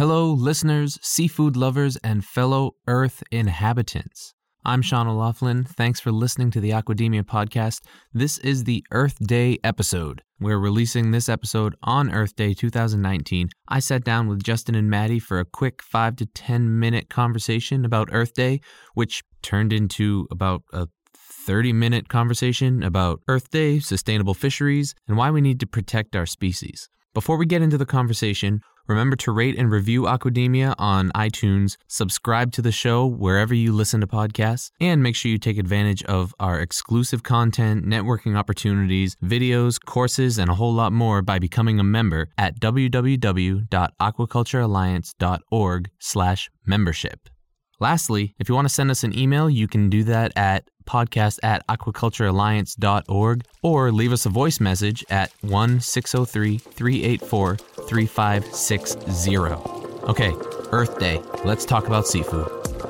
Hello, listeners, seafood lovers, and fellow Earth inhabitants. I'm Sean O'Laughlin. Thanks for listening to the Aquademia podcast. This is the Earth Day episode. We're releasing this episode on Earth Day 2019. I sat down with Justin and Maddie for a quick 5 to 10 minute conversation about Earth Day, which turned into about a 30 minute conversation about Earth Day, sustainable fisheries, and why we need to protect our species. Before we get into the conversation, remember to rate and review Aquademia on iTunes, subscribe to the show wherever you listen to podcasts, and make sure you take advantage of our exclusive content, networking opportunities, videos, courses, and a whole lot more by becoming a member at www.aquaculturealliance.org slash membership. Lastly, if you want to send us an email, you can do that at podcast at aquaculturealliance.org or leave us a voice message at 1 603 384 3560. Okay, Earth Day. Let's talk about seafood.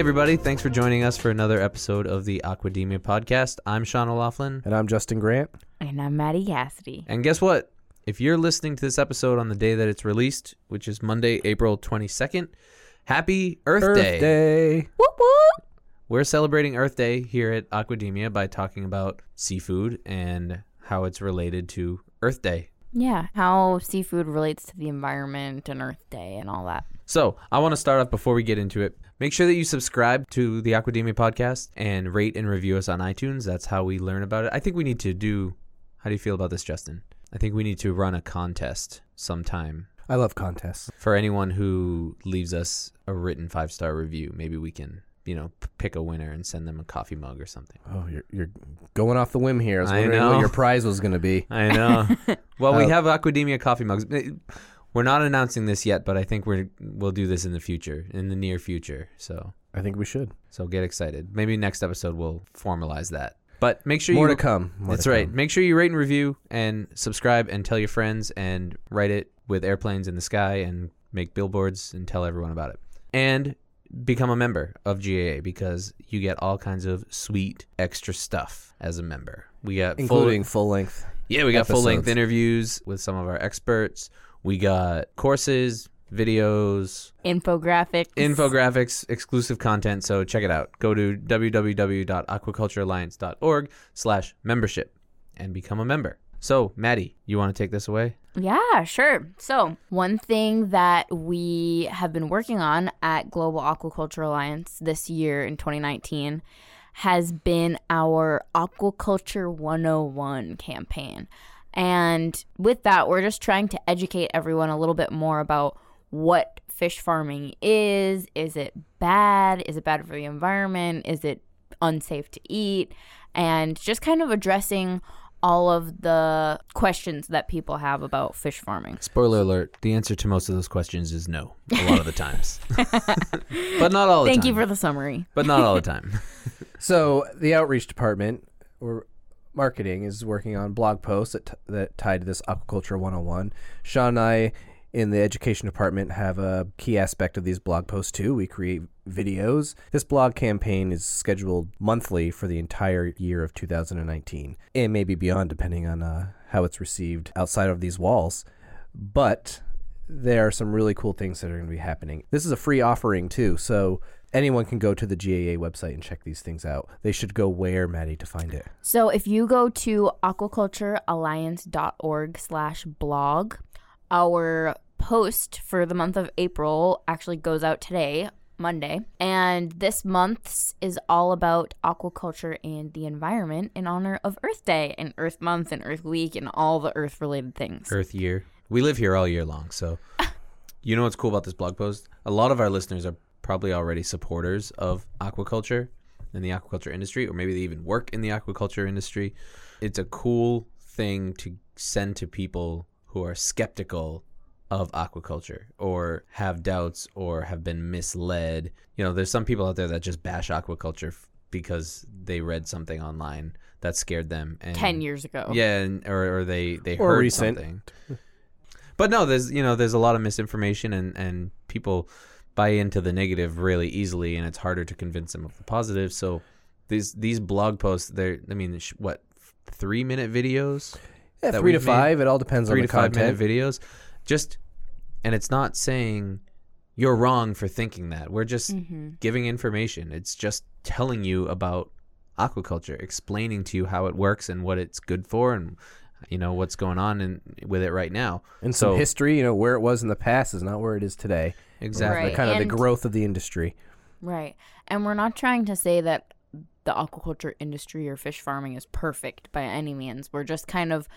Hey, everybody. Thanks for joining us for another episode of the Aquademia podcast. I'm Sean O'Laughlin. And I'm Justin Grant. And I'm Maddie Cassidy. And guess what? If you're listening to this episode on the day that it's released, which is Monday, April 22nd, happy Earth, Earth Day. Day. Whoop whoop. We're celebrating Earth Day here at Aquademia by talking about seafood and how it's related to Earth Day. Yeah, how seafood relates to the environment and Earth Day and all that. So, I want to start off before we get into it. Make sure that you subscribe to the Aquademia podcast and rate and review us on iTunes. That's how we learn about it. I think we need to do. How do you feel about this, Justin? I think we need to run a contest sometime I love contests. for anyone who leaves us a written five star review. Maybe we can, you know, p- pick a winner and send them a coffee mug or something. Oh, you're, you're going off the whim here. I was I wondering know. what your prize was going to be. I know. well, we Oh. have Aquademia coffee mugs. We're not announcing this yet, but I think we're we'll do this in the future, in the near future. So I think we should. so get excited. Maybe next episode we'll formalize that. But make sure More you to come. More That's to right. come. Make sure you rate and review and subscribe and tell your friends and write it with airplanes in the sky and make billboards and tell everyone about it. And become a member of GAA because you get all kinds of sweet extra stuff as a member. We got full- Including full length. yeah, we got full length interviews with some of our experts. We got courses, videos, Infographics. infographics, exclusive content. So check it out. Go to www.aquaculturealliance.org slash membership and become a member. So, Maddie, you want to take this away? Yeah, sure. So, one thing that we have been working on at Global Aquaculture Alliance this year in 2019 has been our Aquaculture 101 campaign. And with that, we're just trying to educate everyone a little bit more about what fish farming is. Is it bad? Is it bad for the environment? Is it unsafe to eat? And just kind of addressing all of the questions that people have about fish farming. Spoiler alert, the answer to most of those questions is no, a lot of the times. but not all the Thank time. you for the summary. But not all the time. So the outreach department or marketing is working on blog posts that, t- that tied to this aquaculture 101. Sean and I in the education department have a key aspect of these blog posts too. We create videos. This blog campaign is scheduled monthly for the entire year of 2019 and maybe beyond depending on uh, how it's received outside of these walls. But there are some really cool things that are going to be happening. This is a free offering too, so anyone can go to the GAA website and check these things out. They should go where, Maddie, to find it. So if you go to aquaculturealliance.org slash blog, our post for the month of April actually goes out today, Monday. And this month's is all about aquaculture and the environment in honor of Earth Day and Earth Month and Earth Week and all the Earth related things. Earth year. We live here all year long, so you know what's cool about this blog post? A lot of our listeners are probably already supporters of aquaculture in the aquaculture industry, or maybe they even work in the aquaculture industry. It's a cool thing to send to people who are skeptical of aquaculture or have doubts or have been misled. You know, there's some people out there that just bash aquaculture f- because they read something online that scared them. And, 10 years ago. Yeah, and, or, or they they Or heard recent. something. But no, there's you know there's a lot of misinformation and and people buy into the negative really easily, and it's harder to convince them of the positive. So these these blog posts, they're I mean sh- what three minute videos, Yeah, three to we've made, five. It all depends three on to the five content. minute videos, just and it's not saying you're wrong for thinking that. We're just Mm-hmm. giving information. It's just telling you about aquaculture, explaining to you how it works and what it's good for and you know what's going on in, with it right now. And some So- history, you know, where it was in the past is not where it is today. Exactly. Right. Kind of the growth of the industry. Right. And we're not trying to say that the aquaculture industry or fish farming is perfect by any means. We're just kind of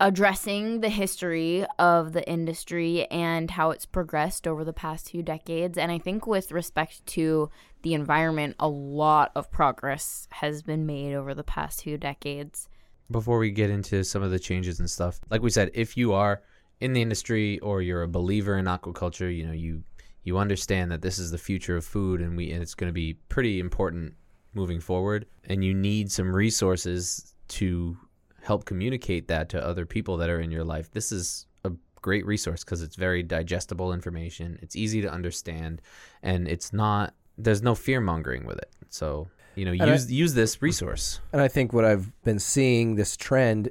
addressing the history of the industry and how it's progressed over the past few decades. And I think, with respect to the environment, a lot of progress has been made over the past few decades. Before we get into some of the changes and stuff, like we said, if you are in the industry or you're a believer in aquaculture, you know you you understand that this is the future of food and we and it's going to be pretty important moving forward and you need some resources to help communicate that to other people that are in your life. This is a great resource because it's very digestible information. It's easy to understand and it's not there's no fear mongering with it. So, you know, I- use use this resource. And I think what I've been seeing this trend,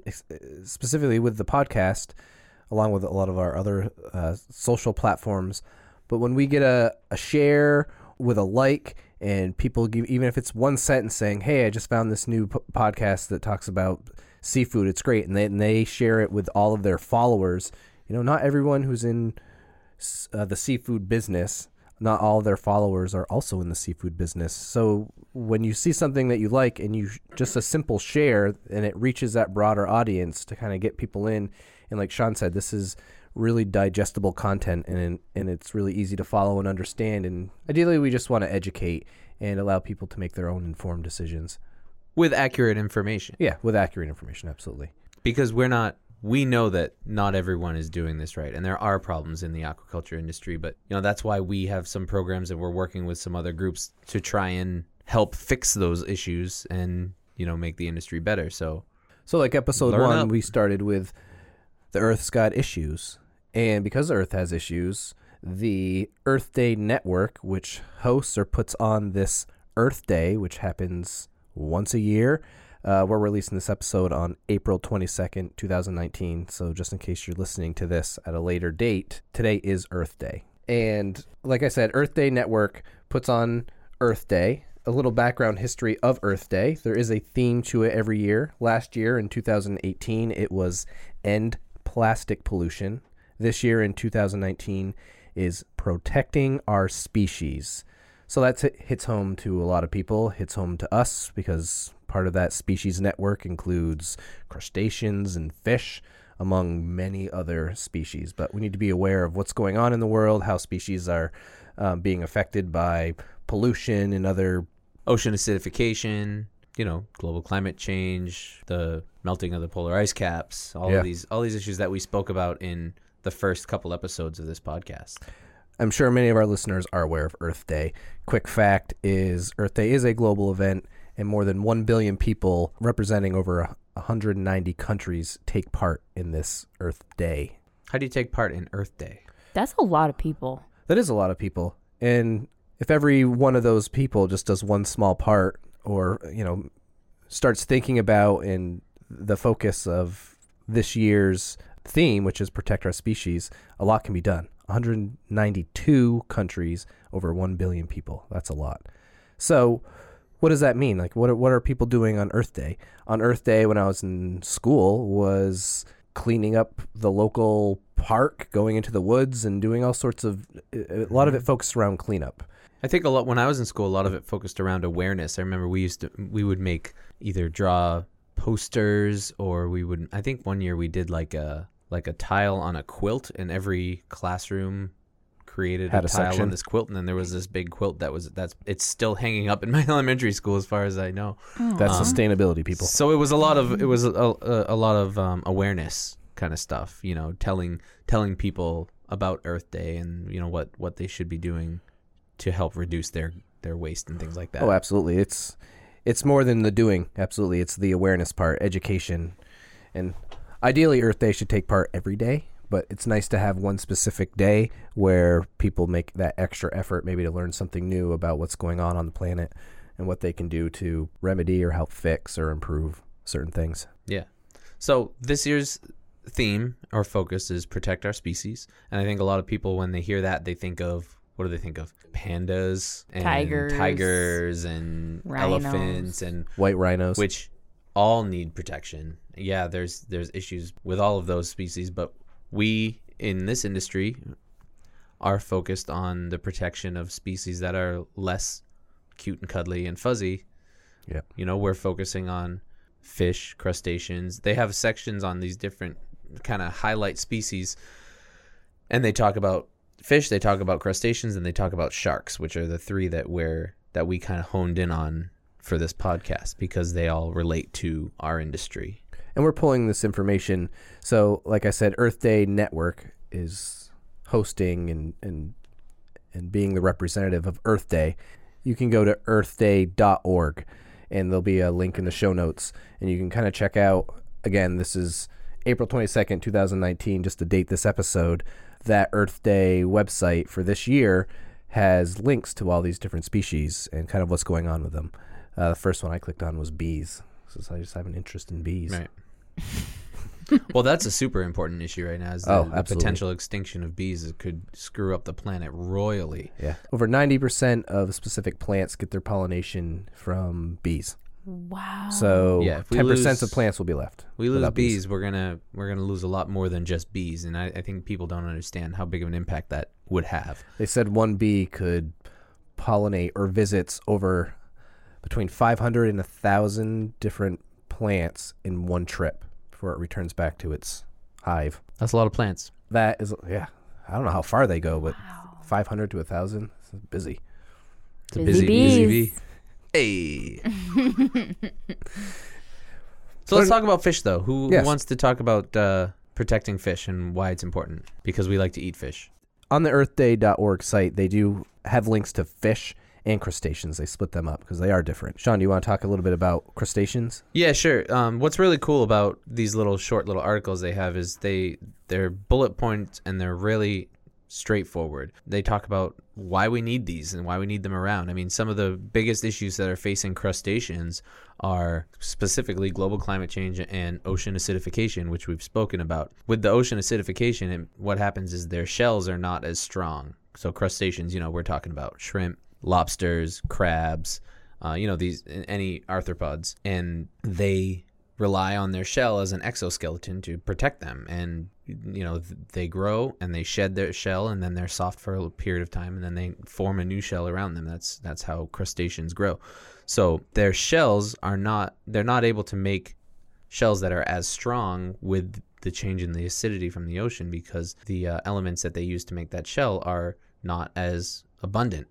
specifically with the podcast, along with a lot of our other uh, social platforms, but when we get a, a share with a like, and people give, even if it's one sentence saying, "Hey, I just found this new p- podcast that talks about seafood. It's great," and they and they share it with all of their followers. You know, not everyone who's in uh, the seafood business, not all their followers are also in the seafood business. So when you see something that you like and you sh- just a simple share and it reaches that broader audience to kind of get people in, and like Sean said, this is really digestible content and and it's really easy to follow and understand. And ideally, we just want to educate and allow people to make their own informed decisions. with accurate information Yeah, with accurate information, absolutely. because we're not we know that not everyone is doing this right and there are problems in the aquaculture industry but you know that's why we have some programs and we're working with some other groups to try and help fix those issues and you know make the industry better so So, like episode one, up. we started with the Earth's got issues. And because Earth has issues, the Earth Day Network, which hosts or puts on this Earth Day, which happens once a year, uh, we're releasing this episode on April 22nd, 2019. So, just in case you're listening to this at a later date, today is Earth Day. And like I said, Earth Day Network puts on Earth Day. A little background history of Earth Day. There is a theme to it every year. Last year in 2018, it was End Plastic Pollution. This year in 2019 is Protecting Our Species. So that hits home to a lot of people, hits home to us because part of that species network includes crustaceans and fish, among many other species. But we need to be aware of what's going on in the world, how species are um, being affected by pollution and other. ocean acidification you know global climate change the melting of the polar ice caps all Yeah. of these all these issues that we spoke about in the first couple episodes of this podcast I'm sure many of our listeners are aware of Earth Day. Quick fact is Earth Day is a global event, and more than 1 billion people representing over 190 countries take part in this Earth Day. how do you take part in earth day That's a lot of people. That is a lot of people. And if every one of those people just does one small part or, you know, starts thinking about and the focus of this year's theme, which is protect our species, a lot can be done. 192 countries, over 1 billion people. That's a lot. So, what does that mean? Like, what are, what are people doing on Earth Day? On Earth Day, when I was in school, was cleaning up the local park, going into the woods, and doing all sorts of. A lot of it mm-hmm. focused around cleanup. I think a lot when I was in school, a lot of it focused around awareness. I remember we used to we would make either draw posters or we would. I think one year we did like a like a tile on a quilt, and every classroom created Had a, a tile section. on this quilt, and then there was this big quilt that was that's it's still hanging up in my elementary school as far as I know. That's sustainability, people. So it was a lot of it was a, a, a lot of um, awareness kind of stuff, you know, telling telling people about Earth Day and you know what what they should be doing to help reduce their their waste and things like that. Oh, absolutely. It's it's more than the doing. Absolutely, it's the awareness part, education, and ideally, Earth Day should take part every day. But it's nice to have one specific day where people make that extra effort, maybe to learn something new about what's going on on the planet and what they can do to remedy or help fix or improve certain things. Yeah. So this year's theme or focus is protect our species, and I think a lot of people when they hear that they think of what do they think of? Pandas and Tigers. tigers and Rhinos. elephants and White rhinos. which all need protection. Yeah, there's there's issues with all of those species, but we in this industry are focused on the protection of species that are less cute and cuddly and fuzzy. Yep. You know, we're focusing on fish, crustaceans. They have sections on these different kind of highlight species and they talk about fish, they talk about crustaceans and they talk about sharks, which are the three that we're that we kind of honed in on for this podcast because they all relate to our industry. and we're pulling this information. So, like I said, Earth Day Network is hosting and and and being the representative of Earth Day. You can go to earthday.org and there'll be a link in the show notes and you can kind of check out again this is April 22nd, 2019 just to date this episode. That Earth Day website for this year has links to all these different species and kind of what's going on with them. Uh, the first one I clicked on was bees. So I just have an interest in bees. Right. well, that's a super important issue right now. Is the, Oh, the potential extinction of bees that could screw up the planet royally. Yeah. Over 90% of specific plants get their pollination from bees. Wow. So Yeah, 10% lose- of plants will be left. We lose without bees, we're gonna we're gonna lose a lot more than just bees, and I, I think people don't understand how big of an impact that would have. They said one bee could pollinate or visits over between 500 and 1,000 different plants in one trip before it returns back to its hive. That's a lot of plants. That is, yeah, I don't know how far they go, but 500 to 1,000 is busy. It's a Busy busy, busy bee. Hey. so let's talk about fish, though. Who, who Yes. wants to talk about uh, protecting fish and why it's important? Because we like to eat fish. On the earthday.org site, they do have links to fish and crustaceans. They split them up because they are different. Sean, do you want to talk a little bit about crustaceans? Yeah, sure. Um, what's really cool about these little short little articles they have is they they're bullet points and they're really straightforward. They talk about why we need these and why we need them around. I mean, some of the biggest issues that are facing crustaceans are specifically global climate change and ocean acidification, which we've spoken about. With the ocean acidification, what happens is their shells are not as strong. So crustaceans, you know, we're talking about shrimp, lobsters, crabs, uh, you know these any arthropods and they rely on their shell as an exoskeleton to protect them. And you know they grow and they shed their shell and then they're soft for a period of time and then they form a new shell around them. That's that's how crustaceans grow. So their shells are not they're not able to make shells that are as strong with the change in the acidity from the ocean because the uh, elements that they use to make that shell are not as abundant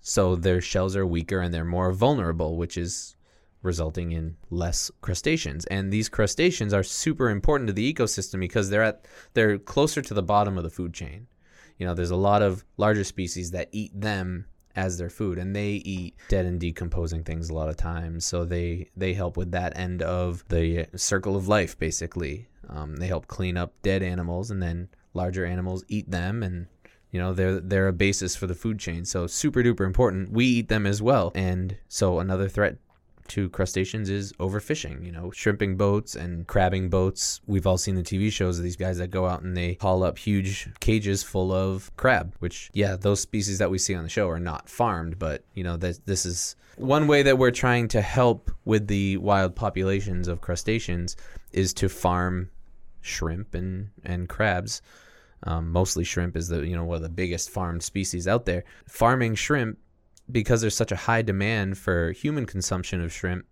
so their shells are weaker and they're more vulnerable, which is resulting in less crustaceans. And these crustaceans are super important to the ecosystem because they're at they're closer to the bottom of the food chain. You know, there's a lot of larger species that eat them as their food and they eat dead and decomposing things a lot of times so they they help with that end of the circle of life basically um, they help clean up dead animals and then larger animals eat them and you know, they're they're a basis for the food chain. So super duper important. We eat them as well. And so another threat to crustaceans is overfishing, you know, shrimping boats and crabbing boats. We've all seen the TV shows of these guys that go out and they haul up huge cages full of crab, which yeah, those species that we see on the show are not farmed, but you know, this this is one way that we're trying to help with the wild populations of crustaceans is to farm shrimp and and crabs um, mostly shrimp is the you know one of the biggest farmed species out there. Farming shrimp because there's such a high demand for human consumption of shrimp.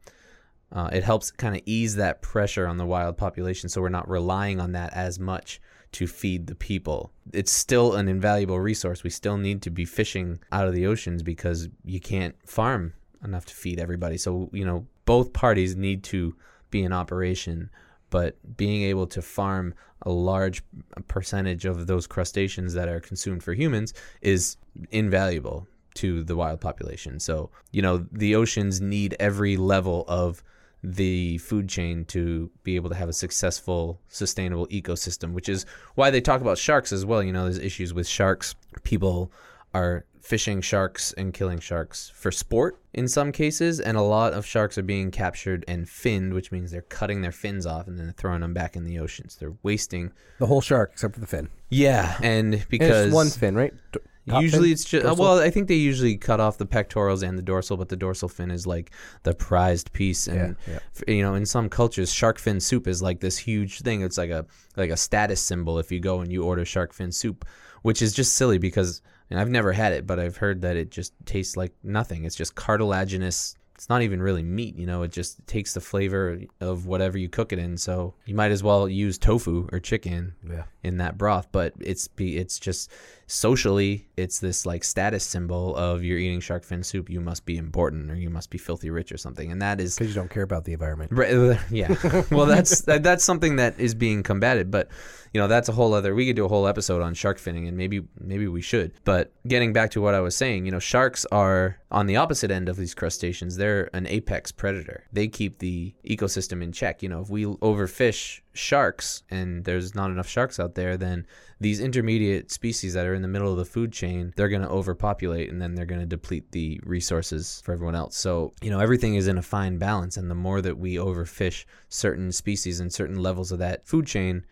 Uh, it helps kind of ease that pressure on the wild population, so we're not relying on that as much to feed the people. It's still an invaluable resource. We still need to be fishing out of the oceans because you can't farm enough to feed everybody. So you know both parties need to be in operation but being able to farm a large percentage of those crustaceans that are consumed for humans is invaluable to the wild population. So, you know, the oceans need every level of the food chain to be able to have a successful, sustainable ecosystem, which is why they talk about sharks as well. You know, there's issues with sharks. People are fishing sharks and killing sharks for sport in some cases, and a lot of sharks are being captured and finned, which means they're cutting their fins off and then throwing them back in the oceans. They're wasting The whole shark except for the fin. yeah, and And because it's one fin, right? D- usually fin? it's just Dorsal? well, I think they usually cut off the pectorals and the dorsal, but the dorsal fin is like the prized piece. And Yeah, yeah. you know, in some cultures, shark fin soup is like this huge thing. It's like a like a status symbol if you go and you order shark fin soup, which is just silly because and I've never had it, but I've heard that it just tastes like nothing. It's just cartilaginous. It's not even really meat, you know. It just takes the flavor of whatever you cook it in. So you might as well use tofu or chicken Yeah. in that broth. But it's be it's just socially, it's this like status symbol of you're eating shark fin soup. You must be important or you must be filthy rich or something. And that is Because you don't care about the environment. Right, uh, yeah. well, that's that, that's something that is being combated, but you know that's a whole other. We could do a whole episode on shark finning, and maybe maybe we should. But getting back to what I was saying, you know, sharks are on the opposite end of these crustaceans. They're an apex predator. They keep the ecosystem in check. You know, if we overfish sharks and there's not enough sharks out there, then these intermediate species that are in the middle of the food chain, they're going to overpopulate and then they're going to deplete the resources for everyone else. So, you know, everything is in a fine balance. And the more that we overfish certain species and certain levels of that food chain,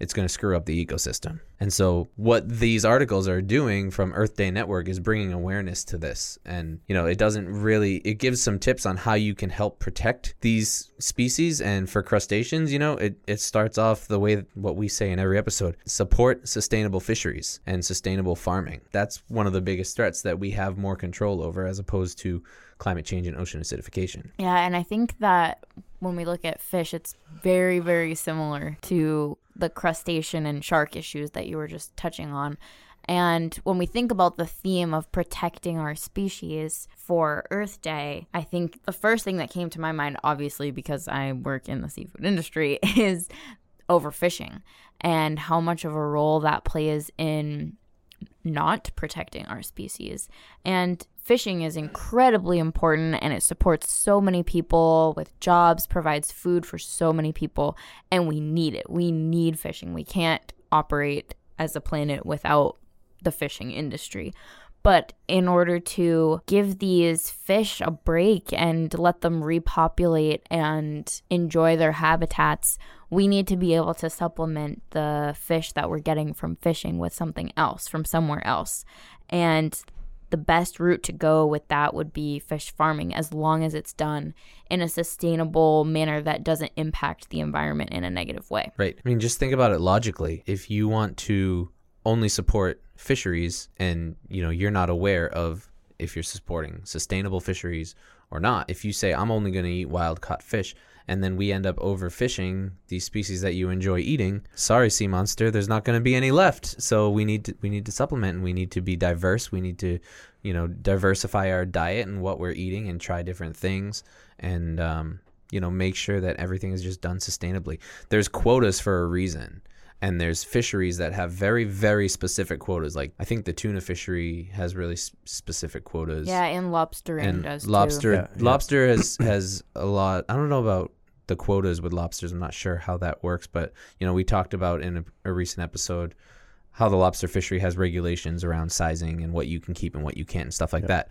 it's going to screw up the ecosystem. And so, what these articles are doing from Earth Day Network is bringing awareness to this. And, you know, it doesn't really, it gives some tips on how you can help protect these species. And for crustaceans, you know, it, it starts off the way what we say in every episode support sustainable fisheries and sustainable farming. That's one of the biggest threats that we have more control over as opposed to climate change and ocean acidification. Yeah, and I think that when we look at fish, it's very, very similar to the crustacean and shark issues that you were just touching on. And when we think about the theme of protecting our species for Earth Day, I think the first thing that came to my mind, obviously, because I work in the seafood industry, is overfishing and how much of a role that plays in not protecting our species. And fishing is incredibly important and it supports so many people with jobs, provides food for so many people, and we need it. We need fishing. We can't operate as a planet without the fishing industry. But in order to give these fish a break and let them repopulate and enjoy their habitats, we need to be able to supplement the fish that we're getting from fishing with something else from somewhere else. And the best route to go with that would be fish farming as long as it's done in a sustainable manner that doesn't impact the environment in a negative way. Right. I mean, just think about it logically. If you want to only support fisheries and, you know, you're not aware of if you're supporting sustainable fisheries or not, if you say, I'm only going to eat wild caught fish, and then we end up overfishing these species that you enjoy eating, sorry, sea monster, there's not going to be any left. So we need to, we need to supplement and we need to be diverse. We need to, you know, diversify our diet and what we're eating and try different things. And, um, you know, make sure that everything is just done sustainably. There's quotas for a reason. And there's fisheries that have very, very specific quotas. Like I think the tuna fishery has really s- specific quotas. Yeah, and lobster and does too. lobster, Yeah, yeah. lobster has has a lot. I don't know about the quotas with lobsters. I'm not sure how that works, but you know, we talked about in a, a recent episode how the lobster fishery has regulations around sizing and what you can keep and what you can't and stuff like that.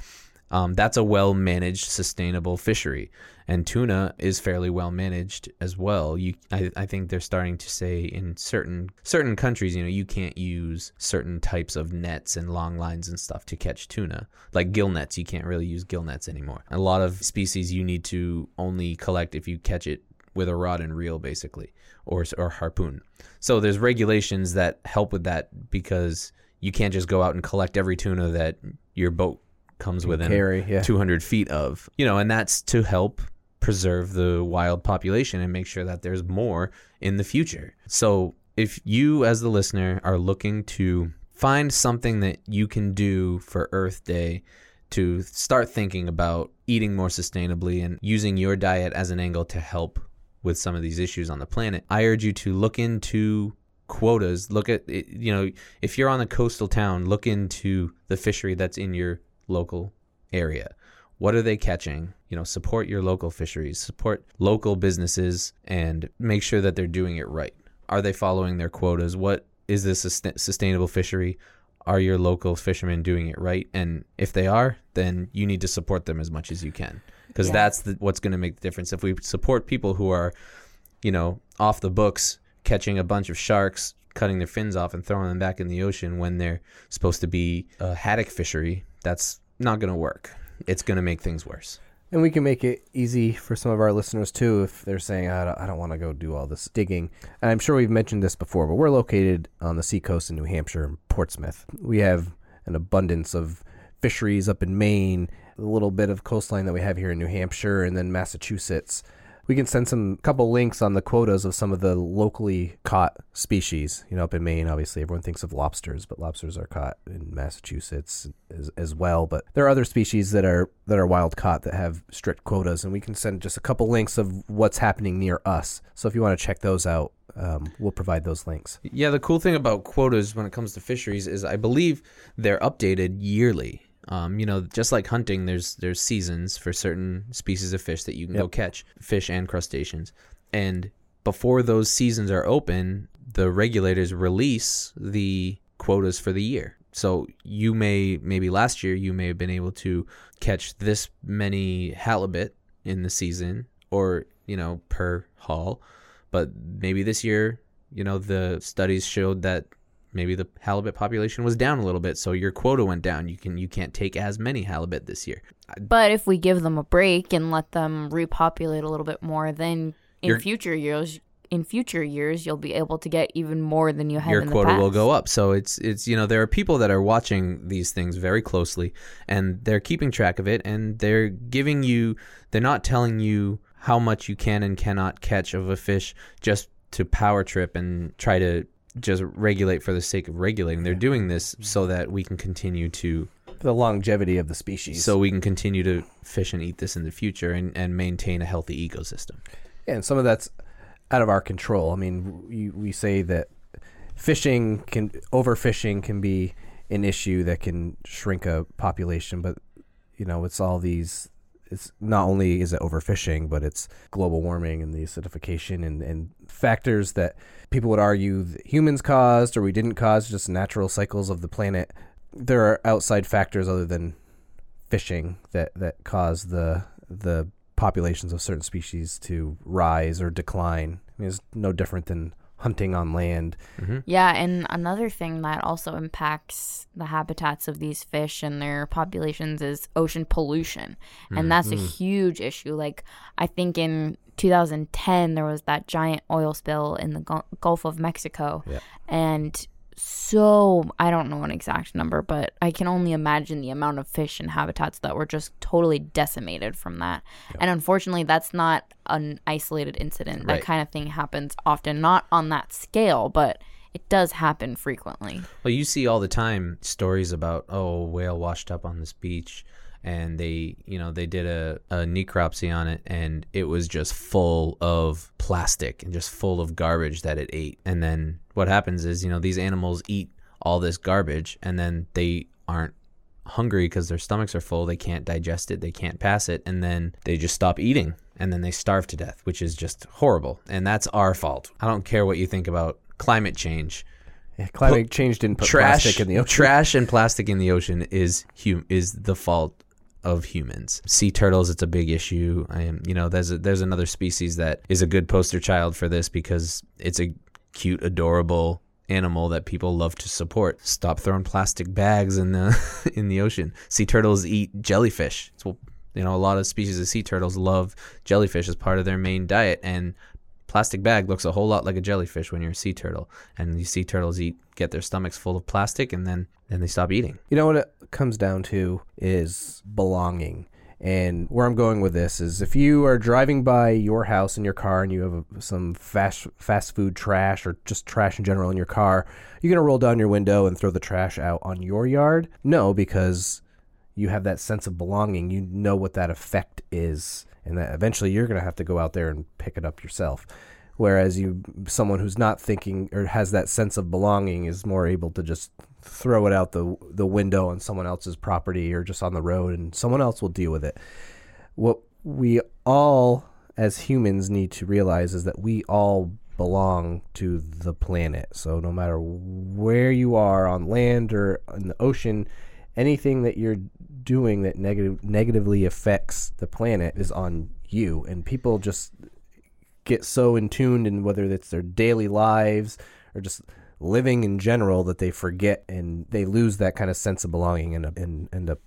Um, that's a well managed, sustainable fishery, and tuna is fairly well managed as well. You, I, I think they're starting to say in certain certain countries, you know, you can't use certain types of nets and long lines and stuff to catch tuna, like gill nets. You can't really use gill nets anymore. A lot of species you need to only collect if you catch it with a rod and reel, basically, or or harpoon. So there's regulations that help with that because you can't just go out and collect every tuna that your boat comes within carry, yeah. 200 feet of. You know, and that's to help preserve the wild population and make sure that there's more in the future. So if you, as the listener, are looking to find something that you can do for Earth Day to start thinking about eating more sustainably and using your diet as an angle to help with some of these issues on the planet, I urge you to look into quotas. Look at, you know, if you're on a coastal town, look into the fishery that's in your local area. What are they catching? You know, support your local fisheries, support local businesses, and make sure that they're doing it right. Are they following their quotas? What is this a sustainable fishery? Are your local fishermen doing it right? And if they are, then you need to support them as much as you can, because Yeah. that's the, what's going to make the difference. If we support people who are, you know, off the books, catching a bunch of sharks, cutting their fins off, and throwing them back in the ocean when they're supposed to be a haddock fishery, that's not going to work. It's going to make things worse. And we can make it easy for some of our listeners too if they're saying, I don't, don't want to go do all this digging. And I'm sure we've mentioned this before, but we're located on the seacoast in New Hampshire and Portsmouth. We have an abundance of fisheries up in Maine, a little bit of coastline that we have here in New Hampshire, and then Massachusetts. We can send some couple links on the quotas of some of the locally caught species. You know, up in Maine, obviously everyone thinks of lobsters, but lobsters are caught in Massachusetts as, as well. But there are other species that are that are wild caught that have strict quotas, and we can send just a couple links of what's happening near us. So if you want to check those out, um, we'll provide those links. Yeah, the cool thing about quotas when it comes to fisheries is I believe they're updated yearly. Um, you know, just like hunting, there's there's seasons for certain species of fish that you can go catch, fish and crustaceans. And before those seasons are open, the regulators release the quotas for the year. So you may maybe last year you may have been able to catch this many halibut in the season or, you know, per haul, but maybe this year, you know, the studies showed that maybe the halibut population was down a little bit, so your quota went down. You can you can't take as many halibut this year. But if we give them a break and let them repopulate a little bit more, then in Your- future years, in future years, you'll be able to get even more than you have your quota will go up. So it's it's you know there are people that are watching these things very closely and they're keeping track of it and they're giving you they're not telling you how much you can and cannot catch of a fish just to power trip and try to just regulate for the sake of regulating. They're doing this mm-hmm. so that we can continue to For the longevity of the species. so we can continue to fish and eat this in the future and, and maintain a healthy ecosystem. And some of that's out of our control. I mean, we, we say that fishing can overfishing can be an issue that can shrink a population, but you know, it's all these. It's not only is it overfishing, but it's global warming and the acidification and, and factors that people would argue humans caused or we didn't cause, just natural cycles of the planet. There are outside factors other than fishing that that cause the the populations of certain species to rise or decline. I mean, it's no different than hunting on land. Mm-hmm. Yeah, and another thing that also impacts the habitats of these fish and their populations is ocean pollution. And mm, that's a mm. huge issue. Like, I think in 2010, there was that giant oil spill in the Gulf of Mexico. And so, I don't know an exact number, but I can only imagine the amount of fish and habitats that were just totally decimated from that. And unfortunately, that's not an isolated incident. That kind of thing happens often, not on that scale, but it does happen frequently. Well, you see all the time stories about oh, a whale washed up on this beach, and they, you know, they did a, a necropsy on it, and it was just full of plastic and just full of garbage that it ate. And then what happens is, you know, these animals eat all this garbage, and then they aren't hungry because their stomachs are full. They can't digest it. They can't pass it, and then they just stop eating, and then they starve to death, which is just horrible. And that's our fault. I don't care what you think about climate change Yeah, climate change didn't put trash plastic in the ocean. trash and plastic in the ocean is hum- is the fault of humans. Sea turtles, it's a big issue. I am, you know, there's a, there's another species that is a good poster child for this because it's a cute, adorable animal that people love to support. Stop throwing plastic bags in the in the ocean. Sea turtles eat jellyfish. So, you know, a lot of species of sea turtles love jellyfish as part of their main diet and plastic bag looks a whole lot like a jellyfish when you're a sea turtle and these sea turtles eat get their stomachs full of plastic and then then they stop eating You know what it comes down to is belonging. And where I'm going with this is if you are driving by your house in your car and you have some fast fast food trash or just trash in general in your car, you're going to roll down your window and throw the trash out on your yard? No, because you have that sense of belonging. You know what that effect is and that eventually you're going to have to go out there and pick it up yourself. Whereas you, someone who's not thinking or has that sense of belonging, is more able to just throw it out the the window on someone else's property or just on the road, and someone else will deal with it. What we all as humans need to realize is that we all belong to the planet. So no matter where you are on land or in the ocean, anything that you're doing that negative negatively affects the planet is on you. And people just get so in tuned in whether it's their daily lives or just living in general that they forget and they lose that kind of sense of belonging and, and end up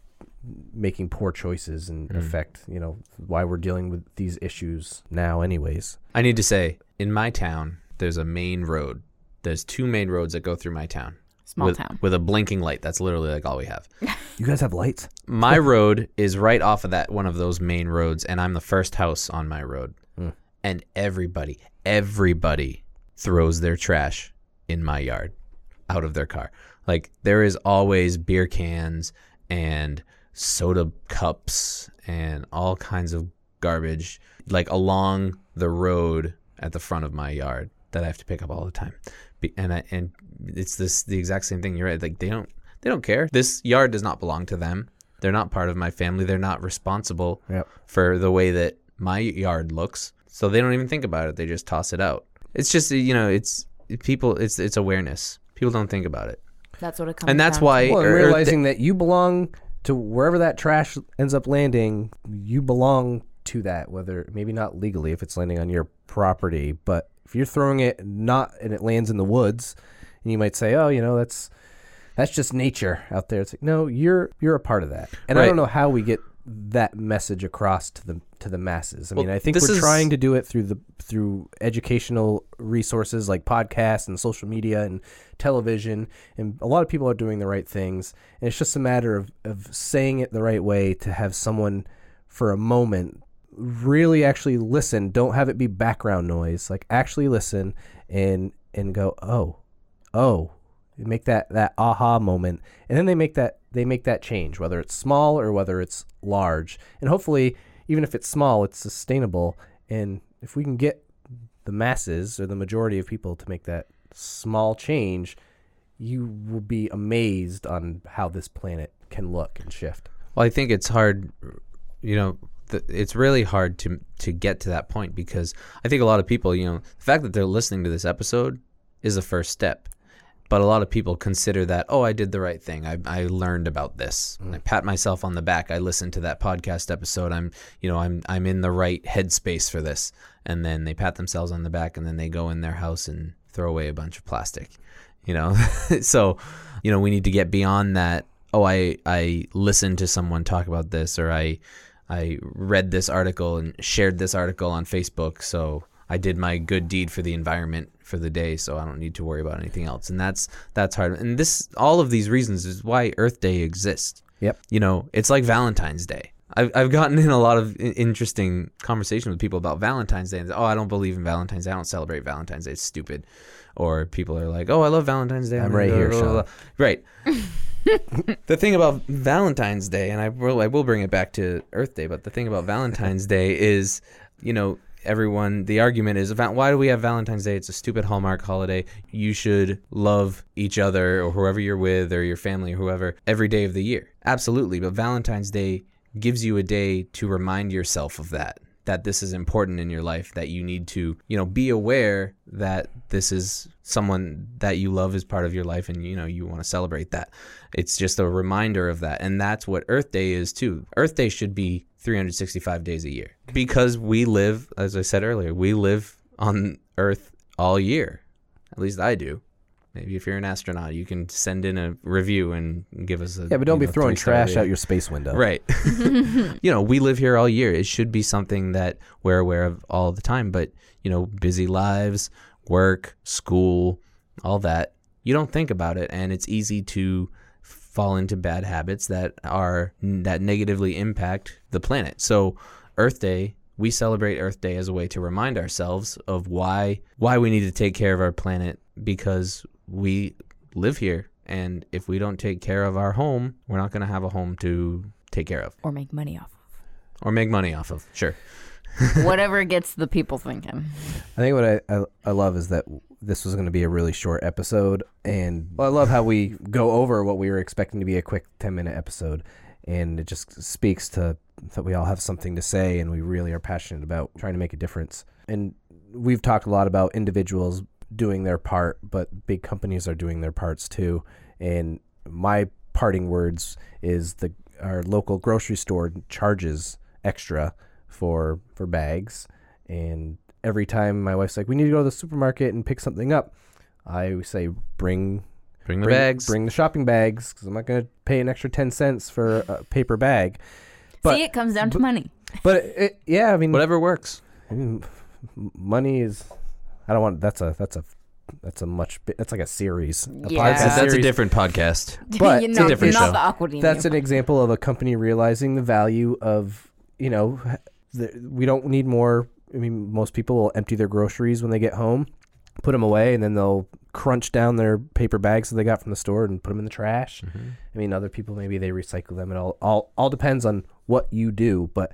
making poor choices and mm. affect you know why we're dealing with these issues now anyways I need to say, in my town, there's a main road. There's two main roads that go through my town. Small with, town. With a blinking light. That's literally like all we have. you guys have lights my road is right off of that one of those main roads, and I'm the first house on my road. Hmm. And everybody, everybody throws their trash in my yard out of their car. Like there is always beer cans and soda cups and all kinds of garbage like along the road at the front of my yard that I have to pick up all the time. Be- And I, and it's this the exact same thing. You're right. Like they don't they don't care. This yard does not belong to them. They're not part of my family. They're not responsible Yep. for the way that my yard looks. So they don't even think about it. They just toss it out. It's just you know, it's people. It's it's awareness. People don't think about it, That's what it comes. and that's down why. to. well and Earth Day- realizing that you belong to wherever that trash ends up landing you belong to that whether maybe not legally if it's landing on your property but if you're throwing it not and it lands in the woods and you might say oh you know that's that's just nature out there. It's like no you're you're a part of that. And i don't know how we get that message across to the to the masses. I mean i think we're is- trying to do it through the through educational resources like podcasts and social media and television and a lot of people are doing the right things. And it's just a matter of, of saying it the right way to have someone for a moment really actually listen. Don't have it be background noise. Like actually listen and and go oh oh. Make that that aha moment. And then they make that they make that change whether it's small or whether it's large. And hopefully even if it's small it's sustainable. And if we can get the masses or the majority of people to make that small change you will be amazed on how this planet can look and shift. Well, I think it's hard, you know, it's really hard to to get to that point because I think a lot of people, you know, the fact that they're listening to this episode is the first step. But a lot of people consider that, oh, I did the right thing. I, I learned about this. Mm. I pat myself on the back. I listened to that podcast episode. I'm, you know, I'm I'm in the right headspace for this. And then they pat themselves on the back, and then they go in their house and throw away a bunch of plastic. You know, so you know we need to get beyond that. Oh, I I listened to someone talk about this, or I I read this article and shared this article on Facebook, so I did my good deed for the environment for the day, so I don't need to worry about anything else. And that's that's hard. And this all of these reasons is why Earth Day exists. Yep. You know, it's like Valentine's Day. I've, I've gotten in a lot of interesting conversations with people about Valentine's Day. And, oh, I don't believe in Valentine's Day. I don't celebrate Valentine's Day. It's stupid. Or people are like, oh, I love Valentine's Day. I'm right here, Sean. Right. the thing about Valentine's Day, and I will, I will bring it back to Earth Day, but the thing about Valentine's Day is, you know, everyone, the argument is about why do we have Valentine's Day? It's a stupid Hallmark holiday. You should love each other or whoever you're with or your family or whoever every day of the year. Absolutely. But Valentine's Day gives you a day to remind yourself of that that this is important in your life that you need to you know be aware that this is someone that you love as part of your life and you know you want to celebrate that. It's just a reminder of that and that's what earth day is too. Earth day should be 365 days a year because we live as i said earlier we live on earth all year. At least i do maybe if you're an astronaut you can send in a review and give us a yeah but don't be know, throwing trash rating. out your space window Right. you know, we live here all year. It should be something that we're aware of all the time. But, you know, busy lives, work, school, all that, you don't think about it. And it's easy to fall into bad habits that are that negatively impact the planet. So, Earth Day, we celebrate Earth Day as a way to remind ourselves of why why we need to take care of our planet because we live here and if we don't take care of our home, we're not going to have a home to take care of. or make money off. Of. Or make money off of. Sure. Whatever gets the people thinking. I think what I, I, I love is that this was going to be a really short episode, and well, I love how we go over what we were expecting to be a quick ten minute episode, and it just speaks to that we all have something to say, and we really are passionate about trying to make a difference. And we've talked a lot about individuals doing their part, but big companies are doing their parts too. And my parting words is the our local grocery store charges extra for for bags and every time my wife's like we need to go to the supermarket and pick something up i say bring Bring the bring, bags. bring the shopping bags because i'm not going to pay an extra 10 cents for a paper bag But- See, it comes down to money. but it, it, yeah i mean Whatever works. I mean, money is i don't want that's a that's a that's a much that's like a series a Yeah. That's, podcast a, that's a different podcast. But you it's know, a different not show. the Aquademia. that's an example of a company realizing the value of you know the, we don't need more i mean most people will empty their groceries when they get home put them away and then they'll crunch down their paper bags that they got from the store and put them in the trash i mean other people maybe they recycle them it all all, all depends on what you do but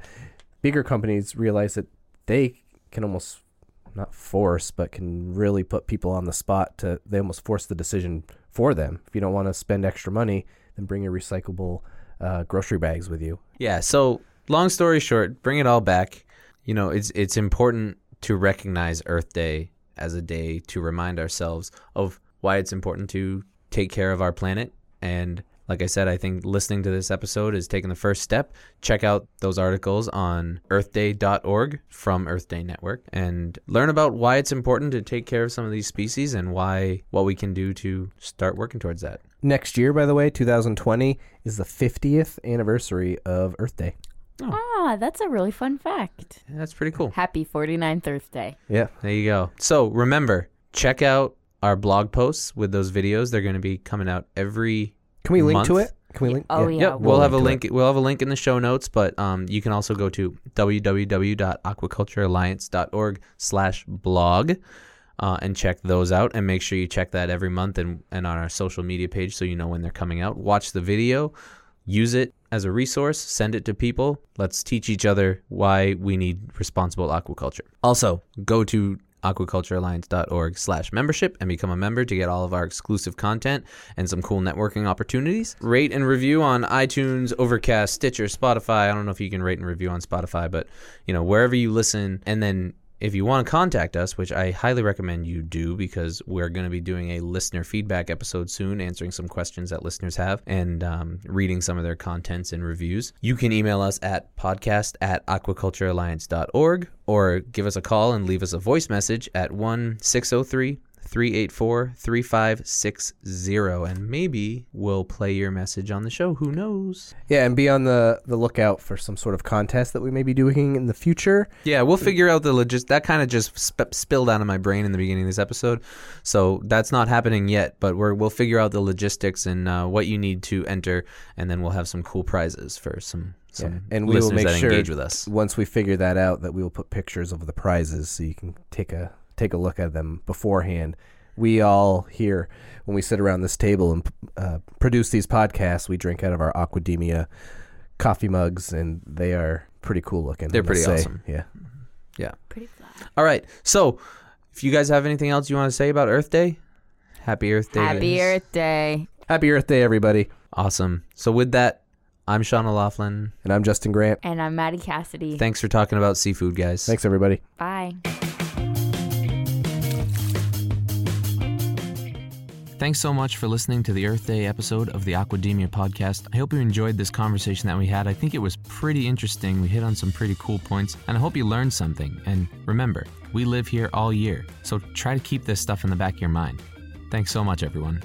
bigger companies realize that they can almost not force but can really put people on the spot to they almost force the decision for them if you don't want to spend extra money then bring your recyclable uh, grocery bags with you Yeah. So, long story short, bring it all back. You know, it's it's important to recognize Earth Day as a day to remind ourselves of why it's important to take care of our planet. And like I said, I think listening to this episode is taking the first step. Check out those articles on earthday.org from Earth Day Network and learn about why it's important to take care of some of these species and why what we can do to start working towards that. next year by the way 2020 is the 50th anniversary of earth day oh. Ah, that's a really fun fact. Yeah, that's pretty cool. Happy 49th Earth Day. yeah There you go. So remember, check out our blog posts with those videos. They're going to be coming out every. can we link to it can we link Oh, yeah. Yep, we'll, have a link. it. We'll have a link in the show notes, but um, you can also go to www.aquaculturealliance.org/blog uh, and check those out. And make sure you check that every month and and on our social media page so you know when they're coming out. Watch the video, use it as a resource, send it to people. Let's teach each other why we need responsible aquaculture. Also, go to aquaculturealliance.org slash membership and become a member to get all of our exclusive content and some cool networking opportunities. Rate and review on iTunes, Overcast, Stitcher, Spotify. I don't know if you can rate and review on Spotify, but you know, wherever you listen and then if you want to contact us, which I highly recommend you do because we're going to be doing a listener feedback episode soon, answering some questions that listeners have and um, reading some of their contents and reviews, you can email us at podcast at aquaculturealliance.org or give us a call and leave us a voice message at 1 603 384 3560 and maybe we'll play your message on the show. Who knows? Yeah, and be on the the lookout for some sort of contest that we may be doing in the future. Yeah, we'll figure out the logis. That kind of just sp- spilled out of my brain in the beginning of this episode, so that's not happening yet. But we're we'll figure out the logistics and uh, what you need to enter, and then we'll have some cool prizes for some Yeah, and we will make sure engage with us. once we figure that out that we will put pictures of the prizes so you can take a take a look at them beforehand. We all here when we sit around this table and uh, produce these podcasts, we drink out of our Aquademia coffee mugs, and they are pretty cool looking. They're pretty say. awesome. Yeah. Yeah. Pretty flat. All right. So, if you guys have anything else you want to say about Earth Day, Happy Earth Day. Happy Earth Day. Happy Earth Day, everybody! Awesome. So with that, I'm Sean O'Laughlin. And I'm Justin Grant. And I'm Maddie Cassidy. Thanks for talking about seafood, guys. Thanks, everybody. Bye. Thanks so much for listening to the Earth Day episode of the Aquademia podcast. I hope you enjoyed this conversation that we had. I think it was pretty interesting. We hit on some pretty cool points, and I hope you learned something. And remember, we live here all year, so try to keep this stuff in the back of your mind. Thanks so much, everyone.